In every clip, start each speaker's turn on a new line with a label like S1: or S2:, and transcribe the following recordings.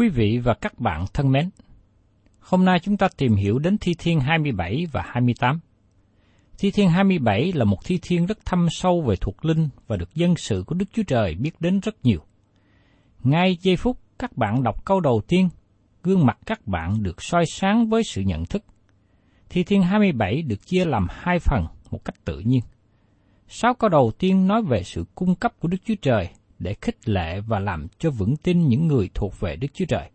S1: Quý vị và các bạn thân mến, hôm nay chúng ta tìm hiểu đến Thi Thiên 27 và 28. Thi Thiên 27 là một thi thiên rất thâm sâu về thuộc linh và được dân sự của Đức Chúa Trời biết đến rất nhiều. Ngay giây phút các bạn đọc câu đầu tiên, gương mặt các bạn được soi sáng với sự nhận thức. Thi Thiên 27 được chia làm hai phần một cách tự nhiên. Sáu câu đầu tiên nói về sự cung cấp của Đức Chúa Trời để khích lệ và làm cho vững tin những người thuộc về Đức Chúa Trời.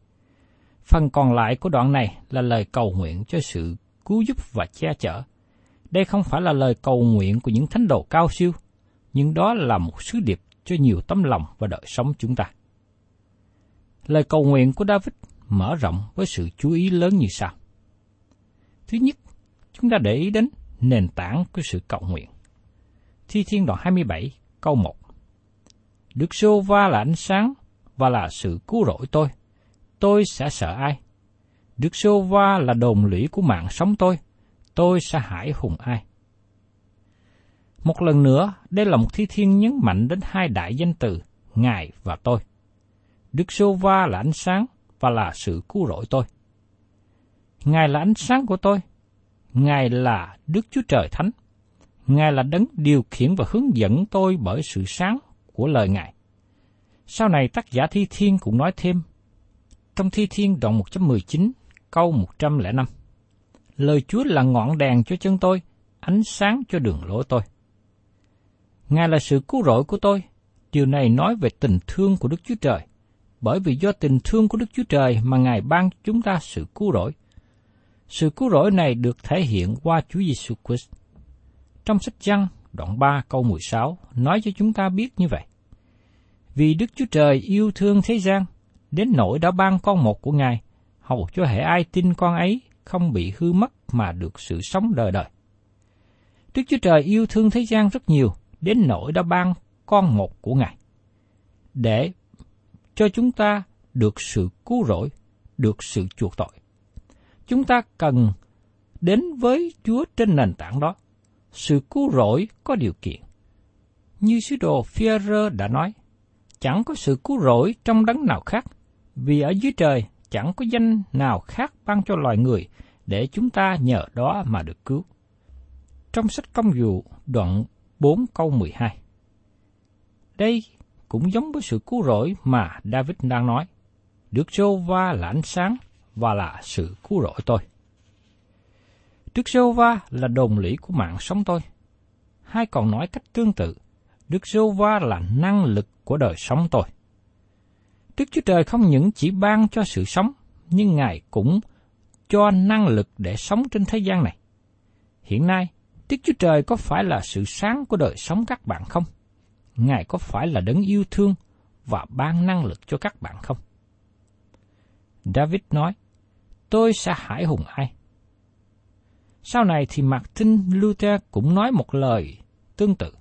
S1: Phần còn lại của đoạn này là lời cầu nguyện cho sự cứu giúp và che chở. Đây không phải là lời cầu nguyện của những thánh đồ cao siêu, nhưng đó là một sứ điệp cho nhiều tấm lòng và đời sống chúng ta. Lời cầu nguyện của David mở rộng với sự chú ý lớn như sau. Thứ nhất, chúng ta để ý đến nền tảng của sự cầu nguyện. Thi Thiên đoạn 27, câu 1. Đức Sô Va là ánh sáng và là sự cứu rỗi tôi. Tôi sẽ sợ ai? Đức Sô Va là đồn lũy của mạng sống tôi. Tôi sẽ hải hùng ai? Một lần nữa, đây là một thi thiên nhấn mạnh đến hai đại danh từ, Ngài và tôi. Đức Sô Va là ánh sáng và là sự cứu rỗi tôi. Ngài là ánh sáng của tôi. Ngài là Đức Chúa Trời Thánh. Ngài là đấng điều khiển và hướng dẫn tôi bởi sự sáng của lời Ngài. Sau này tác giả Thi Thiên cũng nói thêm, trong Thi Thiên đoạn 119, câu 105, Lời Chúa là ngọn đèn cho chân tôi, ánh sáng cho đường lối tôi. Ngài là sự cứu rỗi của tôi. Điều này nói về tình thương của Đức Chúa Trời. Bởi vì do tình thương của Đức Chúa Trời mà Ngài ban chúng ta sự cứu rỗi. Sự cứu rỗi này được thể hiện qua Chúa Giêsu Christ. Trong sách Giăng đoạn 3 câu 16 nói cho chúng ta biết như vậy. Vì Đức Chúa Trời yêu thương thế gian, đến nỗi đã ban con một của Ngài, hầu cho hệ ai tin con ấy không bị hư mất mà được sự sống đời đời. Đức Chúa Trời yêu thương thế gian rất nhiều, đến nỗi đã ban con một của Ngài. Để cho chúng ta được sự cứu rỗi, được sự chuộc tội. Chúng ta cần đến với Chúa trên nền tảng đó. Sự cứu rỗi có điều kiện. Như sứ đồ Führer đã nói, chẳng có sự cứu rỗi trong đấng nào khác, vì ở dưới trời chẳng có danh nào khác ban cho loài người để chúng ta nhờ đó mà được cứu. Trong sách công vụ đoạn 4 câu 12 Đây cũng giống với sự cứu rỗi mà David đang nói. Đức Sô Va là ánh sáng và là sự cứu rỗi tôi. Đức giê va là đồn lũy của mạng sống tôi. hai còn nói cách tương tự, Đức giê va là năng lực của đời sống tôi. Đức Chúa Trời không những chỉ ban cho sự sống, nhưng Ngài cũng cho năng lực để sống trên thế gian này. Hiện nay, Đức Chúa Trời có phải là sự sáng của đời sống các bạn không? Ngài có phải là đấng yêu thương và ban năng lực cho các bạn không? David nói, tôi sẽ hải hùng ai? Sau này thì Martin Luther cũng nói một lời tương tự.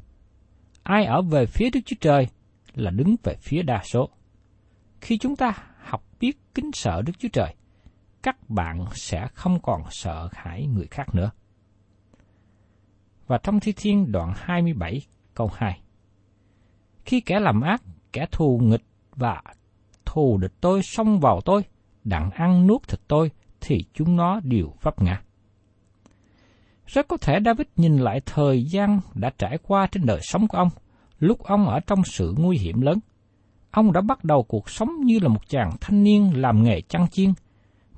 S1: Ai ở về phía Đức Chúa Trời là đứng về phía đa số. Khi chúng ta học biết kính sợ Đức Chúa Trời, các bạn sẽ không còn sợ hãi người khác nữa. Và trong Thi Thiên đoạn 27 câu 2 Khi kẻ làm ác, kẻ thù nghịch và thù địch tôi xông vào tôi, đặng ăn nuốt thịt tôi, thì chúng nó đều vấp ngã. Rất có thể David nhìn lại thời gian đã trải qua trên đời sống của ông, lúc ông ở trong sự nguy hiểm lớn. Ông đã bắt đầu cuộc sống như là một chàng thanh niên làm nghề chăn chiên.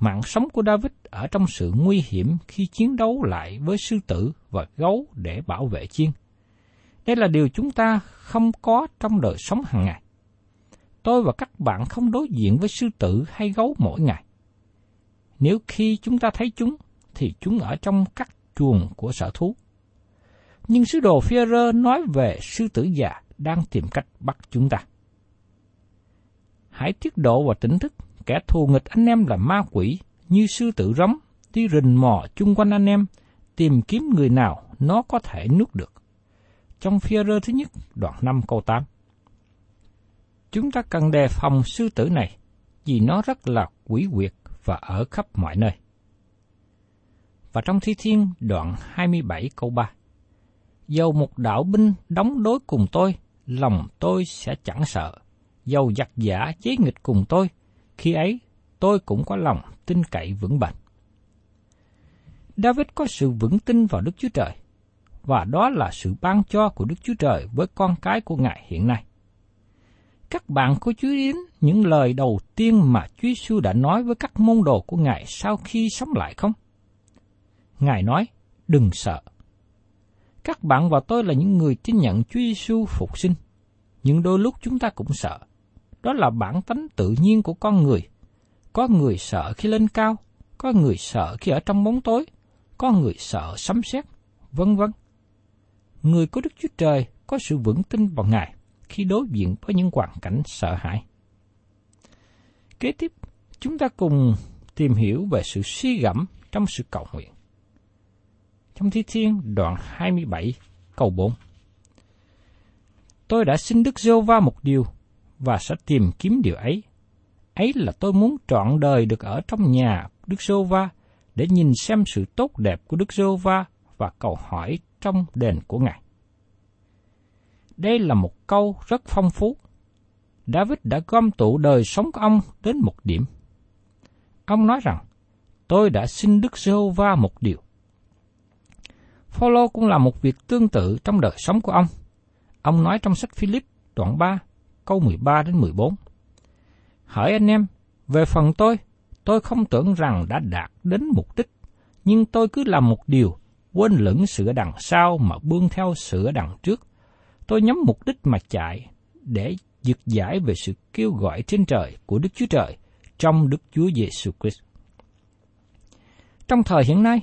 S1: Mạng sống của David ở trong sự nguy hiểm khi chiến đấu lại với sư tử và gấu để bảo vệ chiên. Đây là điều chúng ta không có trong đời sống hàng ngày. Tôi và các bạn không đối diện với sư tử hay gấu mỗi ngày. Nếu khi chúng ta thấy chúng, thì chúng ở trong các chuồng của sở thú. Nhưng sứ đồ Führer nói về sư tử già đang tìm cách bắt chúng ta. Hãy tiết độ và tỉnh thức, kẻ thù nghịch anh em là ma quỷ, như sư tử rống, đi rình mò chung quanh anh em, tìm kiếm người nào nó có thể nuốt được. Trong Führer thứ nhất, đoạn 5 câu 8. Chúng ta cần đề phòng sư tử này, vì nó rất là quỷ quyệt và ở khắp mọi nơi và trong Thi Thiên đoạn 27 câu 3. Dầu một đạo binh đóng đối cùng tôi, lòng tôi sẽ chẳng sợ. Dầu giặc giả chế nghịch cùng tôi, khi ấy tôi cũng có lòng tin cậy vững bền. David có sự vững tin vào Đức Chúa Trời, và đó là sự ban cho của Đức Chúa Trời với con cái của Ngài hiện nay. Các bạn có chú ý đến những lời đầu tiên mà Chúa Giêsu đã nói với các môn đồ của Ngài sau khi sống lại không? Ngài nói, đừng sợ. Các bạn và tôi là những người tin nhận Chúa Giêsu phục sinh, nhưng đôi lúc chúng ta cũng sợ. Đó là bản tánh tự nhiên của con người. Có người sợ khi lên cao, có người sợ khi ở trong bóng tối, có người sợ sấm sét, vân vân. Người có Đức Chúa Trời có sự vững tin vào Ngài khi đối diện với những hoàn cảnh sợ hãi. Kế tiếp, chúng ta cùng tìm hiểu về sự suy gẫm trong sự cầu nguyện trong Thi Thiên đoạn 27 câu 4. Tôi đã xin Đức giê va một điều và sẽ tìm kiếm điều ấy. Ấy là tôi muốn trọn đời được ở trong nhà Đức giê va để nhìn xem sự tốt đẹp của Đức giê va và cầu hỏi trong đền của Ngài. Đây là một câu rất phong phú. David đã gom tụ đời sống của ông đến một điểm. Ông nói rằng, tôi đã xin Đức giê va một điều. Phaolô cũng làm một việc tương tự trong đời sống của ông. Ông nói trong sách Philip đoạn 3, câu 13 đến 14. Hỡi anh em, về phần tôi, tôi không tưởng rằng đã đạt đến mục đích, nhưng tôi cứ làm một điều, quên lửng sự đằng sau mà bươn theo sự đằng trước. Tôi nhắm mục đích mà chạy, để giật giải về sự kêu gọi trên trời của Đức Chúa Trời trong Đức Chúa Giêsu Christ. Trong thời hiện nay,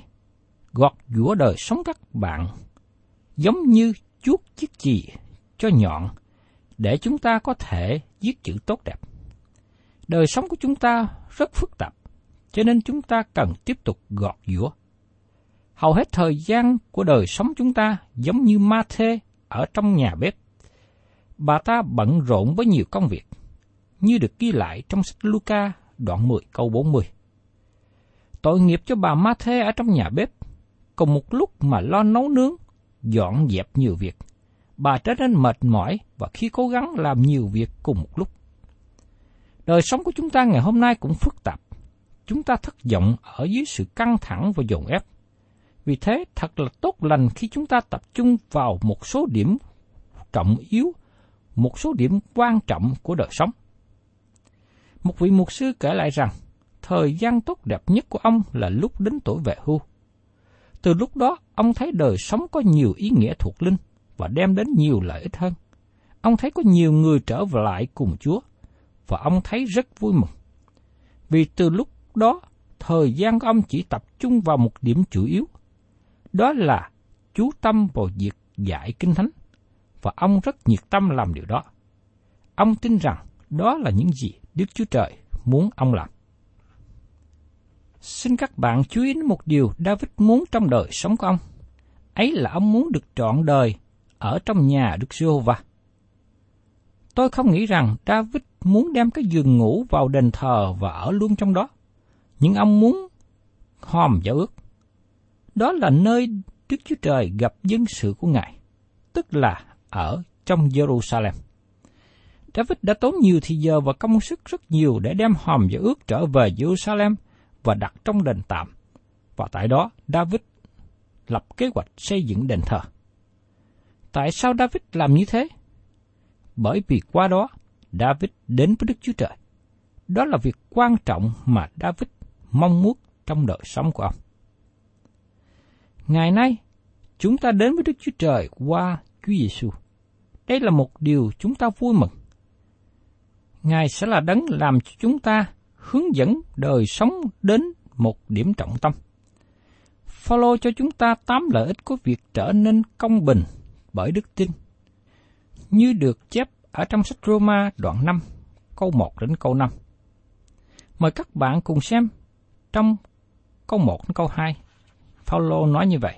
S1: gọt giũa đời sống các bạn, giống như chuốt chiếc chì cho nhọn, để chúng ta có thể viết chữ tốt đẹp. Đời sống của chúng ta rất phức tạp, cho nên chúng ta cần tiếp tục gọt giũa. Hầu hết thời gian của đời sống chúng ta giống như ma thê ở trong nhà bếp. Bà ta bận rộn với nhiều công việc, như được ghi lại trong sách Luca đoạn 10 câu 40. Tội nghiệp cho bà Ma Thê ở trong nhà bếp cùng một lúc mà lo nấu nướng, dọn dẹp nhiều việc. Bà trở nên mệt mỏi và khi cố gắng làm nhiều việc cùng một lúc. Đời sống của chúng ta ngày hôm nay cũng phức tạp. Chúng ta thất vọng ở dưới sự căng thẳng và dồn ép. Vì thế, thật là tốt lành khi chúng ta tập trung vào một số điểm trọng yếu, một số điểm quan trọng của đời sống. Một vị mục sư kể lại rằng, thời gian tốt đẹp nhất của ông là lúc đến tuổi về hưu. Từ lúc đó, ông thấy đời sống có nhiều ý nghĩa thuộc linh và đem đến nhiều lợi ích hơn. Ông thấy có nhiều người trở về lại cùng Chúa và ông thấy rất vui mừng. Vì từ lúc đó, thời gian của ông chỉ tập trung vào một điểm chủ yếu. Đó là chú tâm vào việc dạy kinh thánh và ông rất nhiệt tâm làm điều đó. Ông tin rằng đó là những gì Đức Chúa Trời muốn ông làm. Xin các bạn chú ý đến một điều David muốn trong đời sống của ông. Ấy là ông muốn được trọn đời ở trong nhà Đức Giê-hô-va. Tôi không nghĩ rằng David muốn đem cái giường ngủ vào đền thờ và ở luôn trong đó. Nhưng ông muốn hòm giao ước. Đó là nơi Đức Chúa Trời gặp dân sự của Ngài, tức là ở trong Jerusalem. David đã tốn nhiều thời giờ và công sức rất nhiều để đem hòm giao ước trở về Jerusalem và đặt trong đền tạm. Và tại đó, David lập kế hoạch xây dựng đền thờ. Tại sao David làm như thế? Bởi vì qua đó, David đến với Đức Chúa Trời. Đó là việc quan trọng mà David mong muốn trong đời sống của ông. Ngày nay, chúng ta đến với Đức Chúa Trời qua Chúa Giêsu. Đây là một điều chúng ta vui mừng. Ngài sẽ là đấng làm cho chúng ta hướng dẫn đời sống đến một điểm trọng tâm. Phaolô cho chúng ta tám lợi ích của việc trở nên công bình bởi đức tin. Như được chép ở trong sách Roma đoạn 5, câu 1 đến câu 5. Mời các bạn cùng xem trong câu 1 đến câu 2. Phaolô nói như vậy.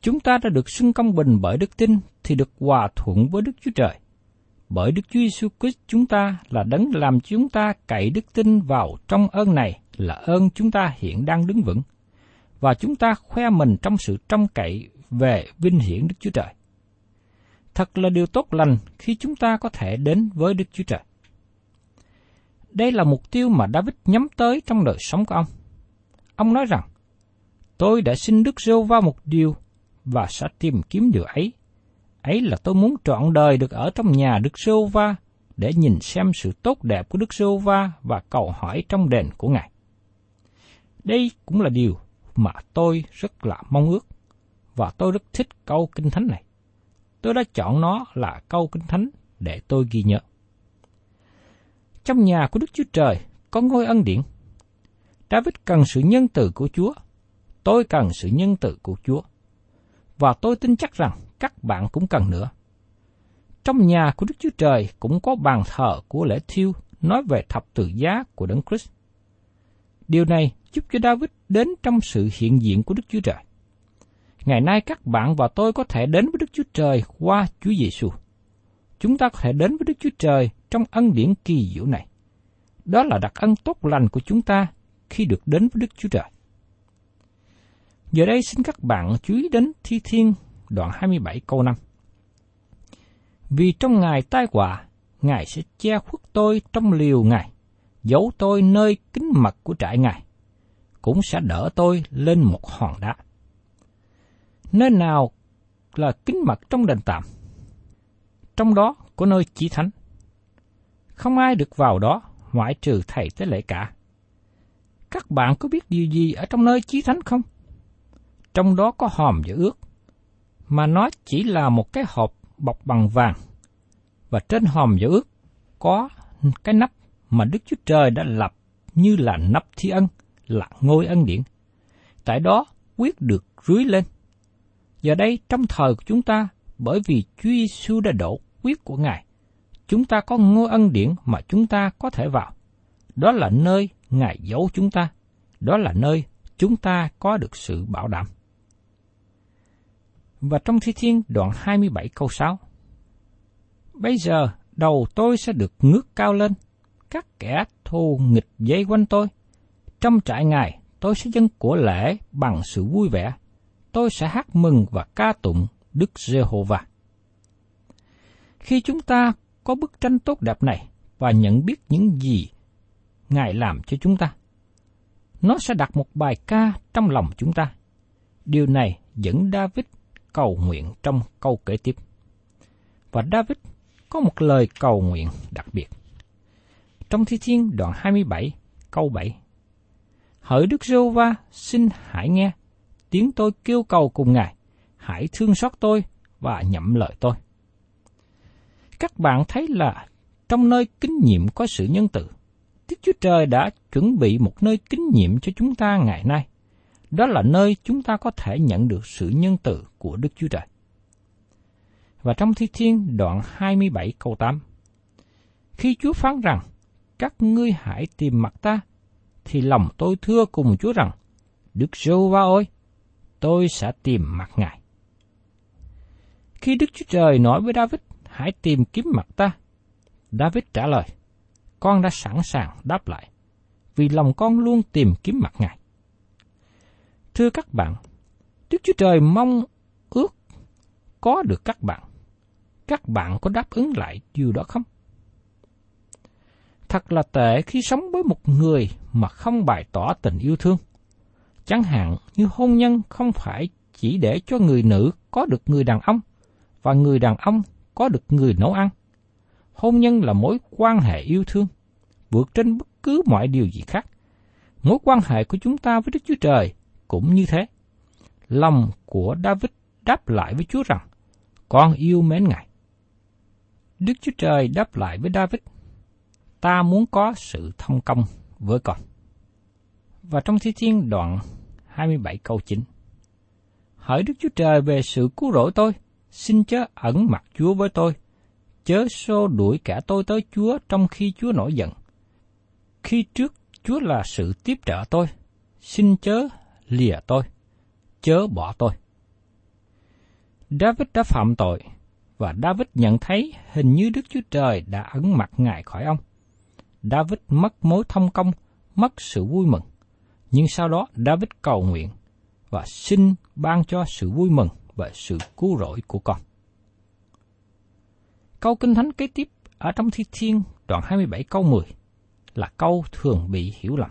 S1: Chúng ta đã được xưng công bình bởi đức tin thì được hòa thuận với Đức Chúa Trời bởi Đức Chúa Giêsu Christ chúng ta là đấng làm chúng ta cậy đức tin vào trong ơn này là ơn chúng ta hiện đang đứng vững và chúng ta khoe mình trong sự trông cậy về vinh hiển Đức Chúa Trời. Thật là điều tốt lành khi chúng ta có thể đến với Đức Chúa Trời. Đây là mục tiêu mà David nhắm tới trong đời sống của ông. Ông nói rằng, tôi đã xin Đức Rêu va một điều và sẽ tìm kiếm điều ấy ấy là tôi muốn trọn đời được ở trong nhà Đức Sô Va để nhìn xem sự tốt đẹp của Đức Sô Va và cầu hỏi trong đền của Ngài. Đây cũng là điều mà tôi rất là mong ước và tôi rất thích câu kinh thánh này. Tôi đã chọn nó là câu kinh thánh để tôi ghi nhớ. Trong nhà của Đức Chúa Trời có ngôi ân điển. David cần sự nhân từ của Chúa. Tôi cần sự nhân từ của Chúa. Và tôi tin chắc rằng các bạn cũng cần nữa. Trong nhà của Đức Chúa Trời cũng có bàn thờ của lễ thiêu nói về thập tự giá của Đấng Christ. Điều này giúp cho David đến trong sự hiện diện của Đức Chúa Trời. Ngày nay các bạn và tôi có thể đến với Đức Chúa Trời qua Chúa Giêsu. Chúng ta có thể đến với Đức Chúa Trời trong ân điển kỳ diệu này. Đó là đặc ân tốt lành của chúng ta khi được đến với Đức Chúa Trời. Giờ đây xin các bạn chú ý đến thi thiên đoạn 27 câu 5. Vì trong ngày tai họa, Ngài sẽ che khuất tôi trong liều Ngài, giấu tôi nơi kính mật của trại Ngài, cũng sẽ đỡ tôi lên một hòn đá. Nơi nào là kính mật trong đền tạm? Trong đó có nơi chỉ thánh. Không ai được vào đó ngoại trừ thầy tế lễ cả. Các bạn có biết điều gì ở trong nơi chí thánh không? Trong đó có hòm và ước, mà nó chỉ là một cái hộp bọc bằng vàng. Và trên hòm dấu ước có cái nắp mà Đức Chúa Trời đã lập như là nắp thi ân, là ngôi ân điển. Tại đó quyết được rưới lên. Giờ đây trong thời của chúng ta, bởi vì Chúa Giêsu đã đổ quyết của Ngài, chúng ta có ngôi ân điển mà chúng ta có thể vào. Đó là nơi Ngài giấu chúng ta. Đó là nơi chúng ta có được sự bảo đảm. Và trong Thi Thiên đoạn 27 câu 6. Bây giờ đầu tôi sẽ được ngước cao lên, các kẻ thù nghịch dây quanh tôi. Trong trại ngài, tôi sẽ dâng của lễ bằng sự vui vẻ. Tôi sẽ hát mừng và ca tụng Đức Giê-hô-va. Khi chúng ta có bức tranh tốt đẹp này và nhận biết những gì Ngài làm cho chúng ta, nó sẽ đặt một bài ca trong lòng chúng ta. Điều này dẫn David cầu nguyện trong câu kế tiếp. Và David có một lời cầu nguyện đặc biệt. Trong Thi Thiên đoạn 27, câu 7. Hỡi Đức giê Va, xin hãy nghe, tiếng tôi kêu cầu cùng Ngài, hãy thương xót tôi và nhậm lời tôi. Các bạn thấy là trong nơi kính nhiệm có sự nhân từ. Đức Chúa Trời đã chuẩn bị một nơi kính nhiệm cho chúng ta ngày nay. Đó là nơi chúng ta có thể nhận được sự nhân từ của Đức Chúa Trời. Và trong Thi Thiên đoạn 27 câu 8, Khi Chúa phán rằng, các ngươi hãy tìm mặt ta, thì lòng tôi thưa cùng Chúa rằng, Đức Sô Va ơi, tôi sẽ tìm mặt Ngài. Khi Đức Chúa Trời nói với David, hãy tìm kiếm mặt ta, David trả lời, con đã sẵn sàng đáp lại, vì lòng con luôn tìm kiếm mặt Ngài. Thưa các bạn, Đức Chúa Trời mong ước có được các bạn. Các bạn có đáp ứng lại điều đó không? Thật là tệ khi sống với một người mà không bày tỏ tình yêu thương. Chẳng hạn như hôn nhân không phải chỉ để cho người nữ có được người đàn ông và người đàn ông có được người nấu ăn. Hôn nhân là mối quan hệ yêu thương, vượt trên bất cứ mọi điều gì khác. Mối quan hệ của chúng ta với Đức Chúa Trời cũng như thế. Lòng của David đáp lại với Chúa rằng, con yêu mến Ngài. Đức Chúa Trời đáp lại với David, ta muốn có sự thông công với con. Và trong Thi Thiên đoạn 27 câu 9, Hỡi Đức Chúa Trời về sự cứu rỗi tôi, xin chớ ẩn mặt Chúa với tôi, chớ xô đuổi cả tôi tới Chúa trong khi Chúa nổi giận. Khi trước Chúa là sự tiếp trợ tôi, xin chớ lìa tôi, chớ bỏ tôi. David đã phạm tội, và David nhận thấy hình như Đức Chúa Trời đã ẩn mặt Ngài khỏi ông. David mất mối thông công, mất sự vui mừng. Nhưng sau đó David cầu nguyện và xin ban cho sự vui mừng và sự cứu rỗi của con. Câu Kinh Thánh kế tiếp ở trong Thi Thiên đoạn 27 câu 10 là câu thường bị hiểu lầm.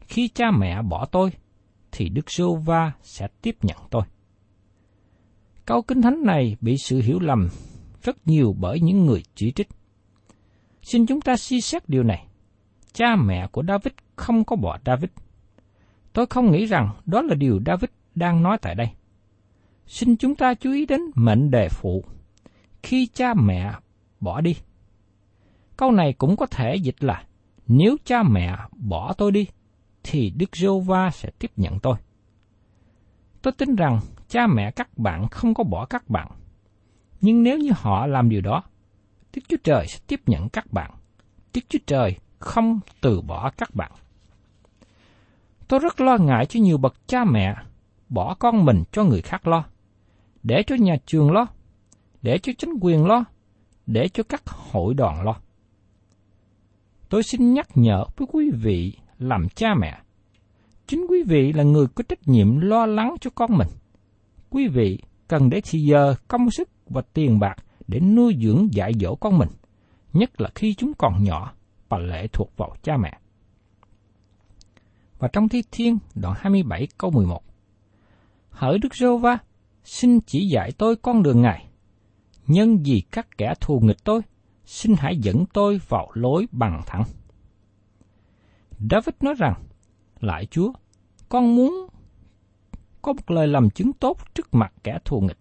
S1: Khi cha mẹ bỏ tôi, thì Đức Sô Va sẽ tiếp nhận tôi. Câu Kinh Thánh này bị sự hiểu lầm rất nhiều bởi những người chỉ trích. Xin chúng ta suy xét điều này. Cha mẹ của David không có bỏ David. Tôi không nghĩ rằng đó là điều David đang nói tại đây. Xin chúng ta chú ý đến mệnh đề phụ. Khi cha mẹ bỏ đi. Câu này cũng có thể dịch là nếu cha mẹ bỏ tôi đi, thì Đức giê va sẽ tiếp nhận tôi. Tôi tin rằng cha mẹ các bạn không có bỏ các bạn. Nhưng nếu như họ làm điều đó, Đức Chúa Trời sẽ tiếp nhận các bạn. Đức Chúa Trời không từ bỏ các bạn. Tôi rất lo ngại cho nhiều bậc cha mẹ bỏ con mình cho người khác lo, để cho nhà trường lo, để cho chính quyền lo, để cho các hội đoàn lo. Tôi xin nhắc nhở với quý vị làm cha mẹ. Chính quý vị là người có trách nhiệm lo lắng cho con mình. Quý vị cần để thì giờ, công sức và tiền bạc để nuôi dưỡng dạy dỗ con mình, nhất là khi chúng còn nhỏ và lệ thuộc vào cha mẹ. Và trong Thi Thiên đoạn 27 câu 11 Hỡi Đức Rô Va, xin chỉ dạy tôi con đường Ngài. Nhân vì các kẻ thù nghịch tôi, xin hãy dẫn tôi vào lối bằng thẳng. David nói rằng, lại Chúa, con muốn có một lời làm chứng tốt trước mặt kẻ thù nghịch,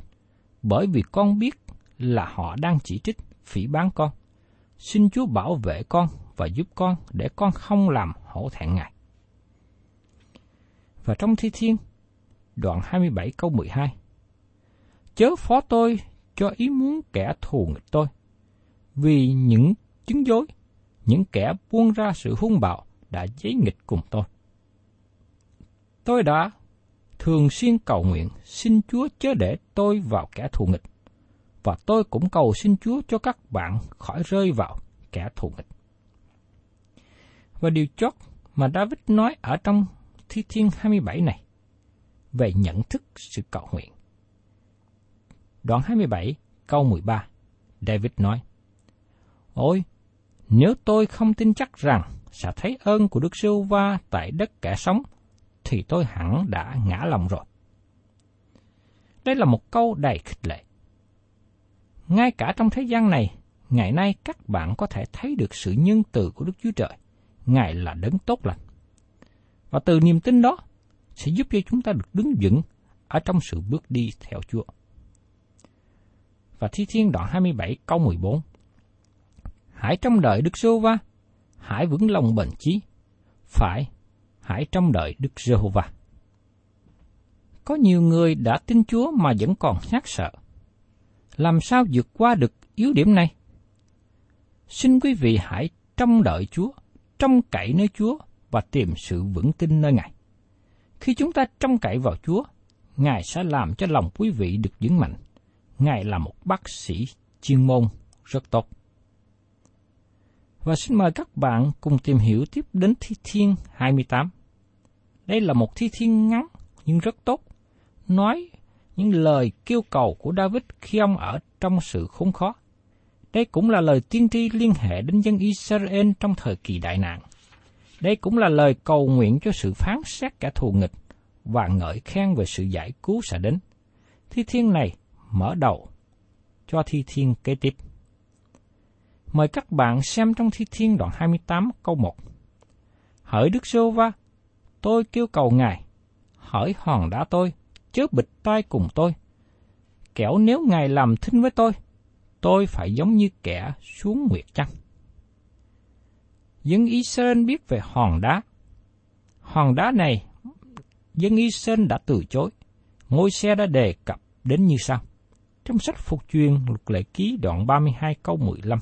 S1: bởi vì con biết là họ đang chỉ trích, phỉ bán con. Xin Chúa bảo vệ con và giúp con để con không làm hổ thẹn Ngài. Và trong Thi Thiên, đoạn 27 câu 12, Chớ phó tôi cho ý muốn kẻ thù nghịch tôi, vì những chứng dối, những kẻ buông ra sự hung bạo đã giấy nghịch cùng tôi. Tôi đã thường xuyên cầu nguyện xin Chúa chớ để tôi vào kẻ thù nghịch, và tôi cũng cầu xin Chúa cho các bạn khỏi rơi vào kẻ thù nghịch. Và điều chót mà David nói ở trong Thi Thiên 27 này về nhận thức sự cầu nguyện. Đoạn 27 câu 13 David nói Ôi, nếu tôi không tin chắc rằng sẽ thấy ơn của Đức Sưu Va tại đất kẻ sống, thì tôi hẳn đã ngã lòng rồi. Đây là một câu đầy khích lệ. Ngay cả trong thế gian này, ngày nay các bạn có thể thấy được sự nhân từ của Đức Chúa Trời, Ngài là đấng tốt lành. Và từ niềm tin đó sẽ giúp cho chúng ta được đứng vững ở trong sự bước đi theo Chúa. Và Thi Thiên đoạn 27 câu 14 Hãy trong đợi Đức giê va hãy vững lòng bền chí. Phải, hãy trông đợi Đức giê-hô-va Có nhiều người đã tin Chúa mà vẫn còn nhát sợ. Làm sao vượt qua được yếu điểm này? Xin quý vị hãy trông đợi Chúa, trông cậy nơi Chúa và tìm sự vững tin nơi Ngài. Khi chúng ta trông cậy vào Chúa, Ngài sẽ làm cho lòng quý vị được vững mạnh. Ngài là một bác sĩ chuyên môn rất tốt. Và xin mời các bạn cùng tìm hiểu tiếp đến Thi Thiên 28. Đây là một thi thiên ngắn nhưng rất tốt, nói những lời kêu cầu của David khi ông ở trong sự khốn khó. Đây cũng là lời tiên tri liên hệ đến dân Israel trong thời kỳ đại nạn. Đây cũng là lời cầu nguyện cho sự phán xét kẻ thù nghịch và ngợi khen về sự giải cứu sẽ đến. Thi thiên này mở đầu cho thi thiên kế tiếp. Mời các bạn xem trong thi thiên đoạn 28 câu 1. Hỡi Đức Sô Va, tôi kêu cầu Ngài, Hỡi hòn đá tôi, chớ bịch tai cùng tôi. Kẻo nếu Ngài làm thinh với tôi, tôi phải giống như kẻ xuống nguyệt chăng. Dân Israel biết về hòn đá. Hòn đá này, dân Israel đã từ chối. Ngôi xe đã đề cập đến như sau. Trong sách phục truyền luật lệ ký đoạn 32 câu 15.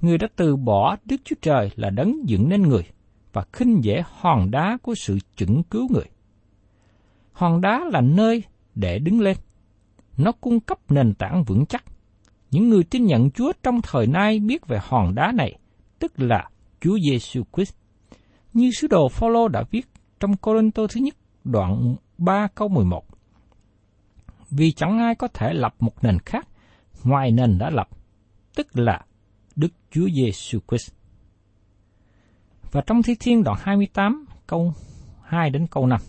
S1: Người đã từ bỏ Đức Chúa Trời là đấng dựng nên người và khinh dễ hòn đá của sự chuẩn cứu người. Hòn đá là nơi để đứng lên. Nó cung cấp nền tảng vững chắc. Những người tin nhận Chúa trong thời nay biết về hòn đá này, tức là Chúa Giêsu Christ. Như sứ đồ Phaolô đã viết trong Corinto thứ nhất đoạn 3 câu 11. Vì chẳng ai có thể lập một nền khác ngoài nền đã lập, tức là Chúa Giêsu Christ. Và trong Thi Thiên đoạn 28 câu 2 đến câu 5.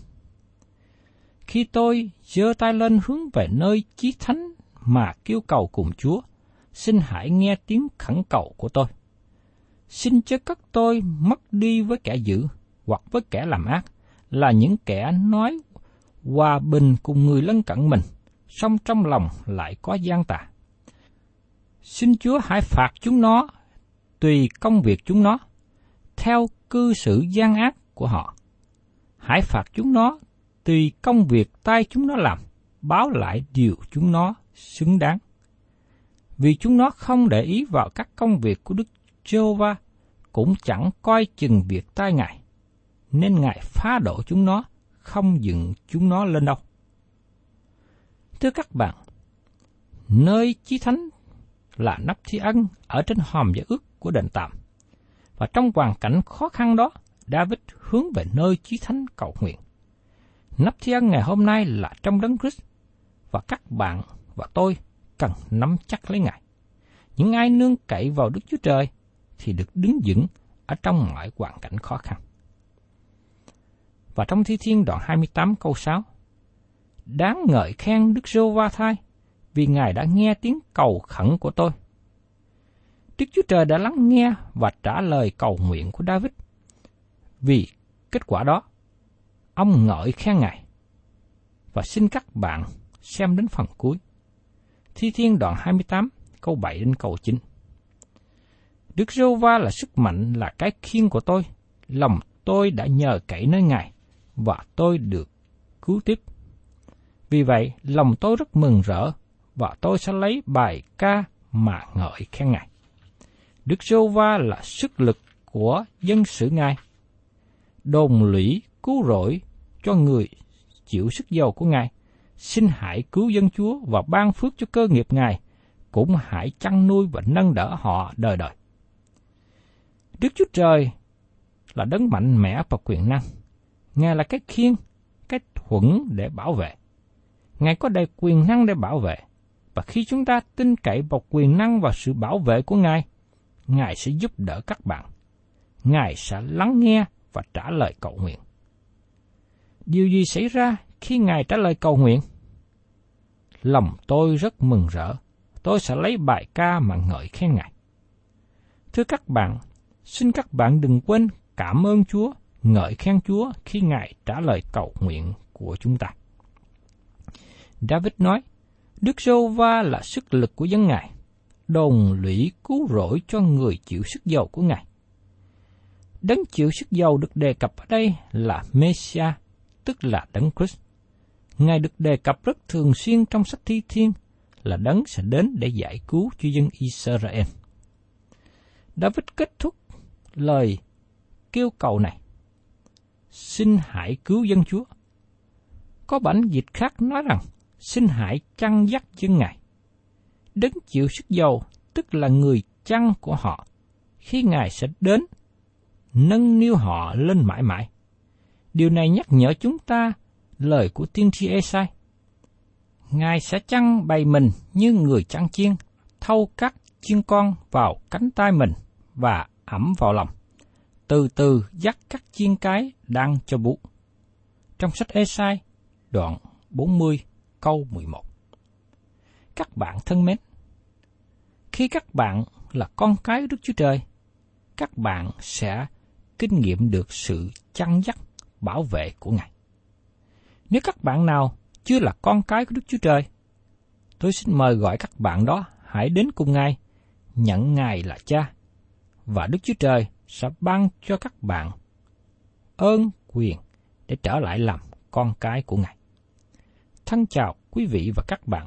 S1: Khi tôi giơ tay lên hướng về nơi chí thánh mà kêu cầu cùng Chúa, xin hãy nghe tiếng khẩn cầu của tôi. Xin chớ cất tôi mất đi với kẻ dữ hoặc với kẻ làm ác, là những kẻ nói hòa bình cùng người lân cận mình, song trong lòng lại có gian tà. Xin Chúa hãy phạt chúng nó tùy công việc chúng nó, theo cư xử gian ác của họ. Hãy phạt chúng nó tùy công việc tay chúng nó làm, báo lại điều chúng nó xứng đáng. Vì chúng nó không để ý vào các công việc của Đức Giê-hô-va, cũng chẳng coi chừng việc tay Ngài, nên Ngài phá đổ chúng nó, không dựng chúng nó lên đâu. Thưa các bạn, nơi chí thánh là nắp thi ân ở trên hòm giải ước của đền tạm. Và trong hoàn cảnh khó khăn đó, David hướng về nơi chí thánh cầu nguyện. Nắp thi ân ngày hôm nay là trong đấng Christ, và các bạn và tôi cần nắm chắc lấy Ngài. Những ai nương cậy vào Đức Chúa Trời thì được đứng vững ở trong mọi hoàn cảnh khó khăn. Và trong Thi Thiên đoạn 28 câu 6, Đáng ngợi khen Đức Rô Va Thai, vì Ngài đã nghe tiếng cầu khẩn của tôi. Đức Chúa Trời đã lắng nghe và trả lời cầu nguyện của David. Vì kết quả đó, ông ngợi khen Ngài. Và xin các bạn xem đến phần cuối. Thi Thiên đoạn 28, câu 7 đến câu 9. Đức giê va là sức mạnh là cái khiên của tôi, lòng tôi đã nhờ cậy nơi Ngài, và tôi được cứu tiếp. Vì vậy, lòng tôi rất mừng rỡ, và tôi sẽ lấy bài ca mà ngợi khen Ngài. Đức giê va là sức lực của dân sự Ngài. Đồn lũy cứu rỗi cho người chịu sức giàu của Ngài. Xin hãy cứu dân Chúa và ban phước cho cơ nghiệp Ngài, cũng hãy chăn nuôi và nâng đỡ họ đời đời. Đức Chúa Trời là đấng mạnh mẽ và quyền năng. Ngài là cái khiên, cái thuẫn để bảo vệ. Ngài có đầy quyền năng để bảo vệ. Và khi chúng ta tin cậy vào quyền năng và sự bảo vệ của Ngài, Ngài sẽ giúp đỡ các bạn. Ngài sẽ lắng nghe và trả lời cầu nguyện. Điều gì xảy ra khi Ngài trả lời cầu nguyện? Lòng tôi rất mừng rỡ. Tôi sẽ lấy bài ca mà ngợi khen Ngài. Thưa các bạn, Xin các bạn đừng quên cảm ơn Chúa, ngợi khen Chúa khi Ngài trả lời cầu nguyện của chúng ta. David nói, Đức Giô-va là sức lực của dân Ngài, đồng lũy cứu rỗi cho người chịu sức dầu của Ngài. Đấng chịu sức dầu được đề cập ở đây là Messiah, tức là Đấng Christ. Ngài được đề cập rất thường xuyên trong sách thi thiên là Đấng sẽ đến để giải cứu cho dân Israel. David kết thúc lời kêu cầu này. Xin hãy cứu dân Chúa. Có bản dịch khác nói rằng, xin hãy chăn dắt dân Ngài. Đấng chịu sức dầu, tức là người chăn của họ, khi Ngài sẽ đến, nâng niu họ lên mãi mãi. Điều này nhắc nhở chúng ta lời của tiên tri Esai. Ngài sẽ chăn bày mình như người chăn chiên, thâu các chiên con vào cánh tay mình và ẩm vào lòng. Từ từ dắt các chiên cái đang cho bú. Trong sách Esai, đoạn 40, câu 11. Các bạn thân mến, khi các bạn là con cái của Đức Chúa Trời, các bạn sẽ kinh nghiệm được sự chăn dắt, bảo vệ của Ngài. Nếu các bạn nào chưa là con cái của Đức Chúa Trời, tôi xin mời gọi các bạn đó hãy đến cùng Ngài, nhận Ngài là cha, và Đức Chúa Trời sẽ ban cho các bạn ơn quyền để trở lại làm con cái của Ngài. Thân chào quý vị và các bạn.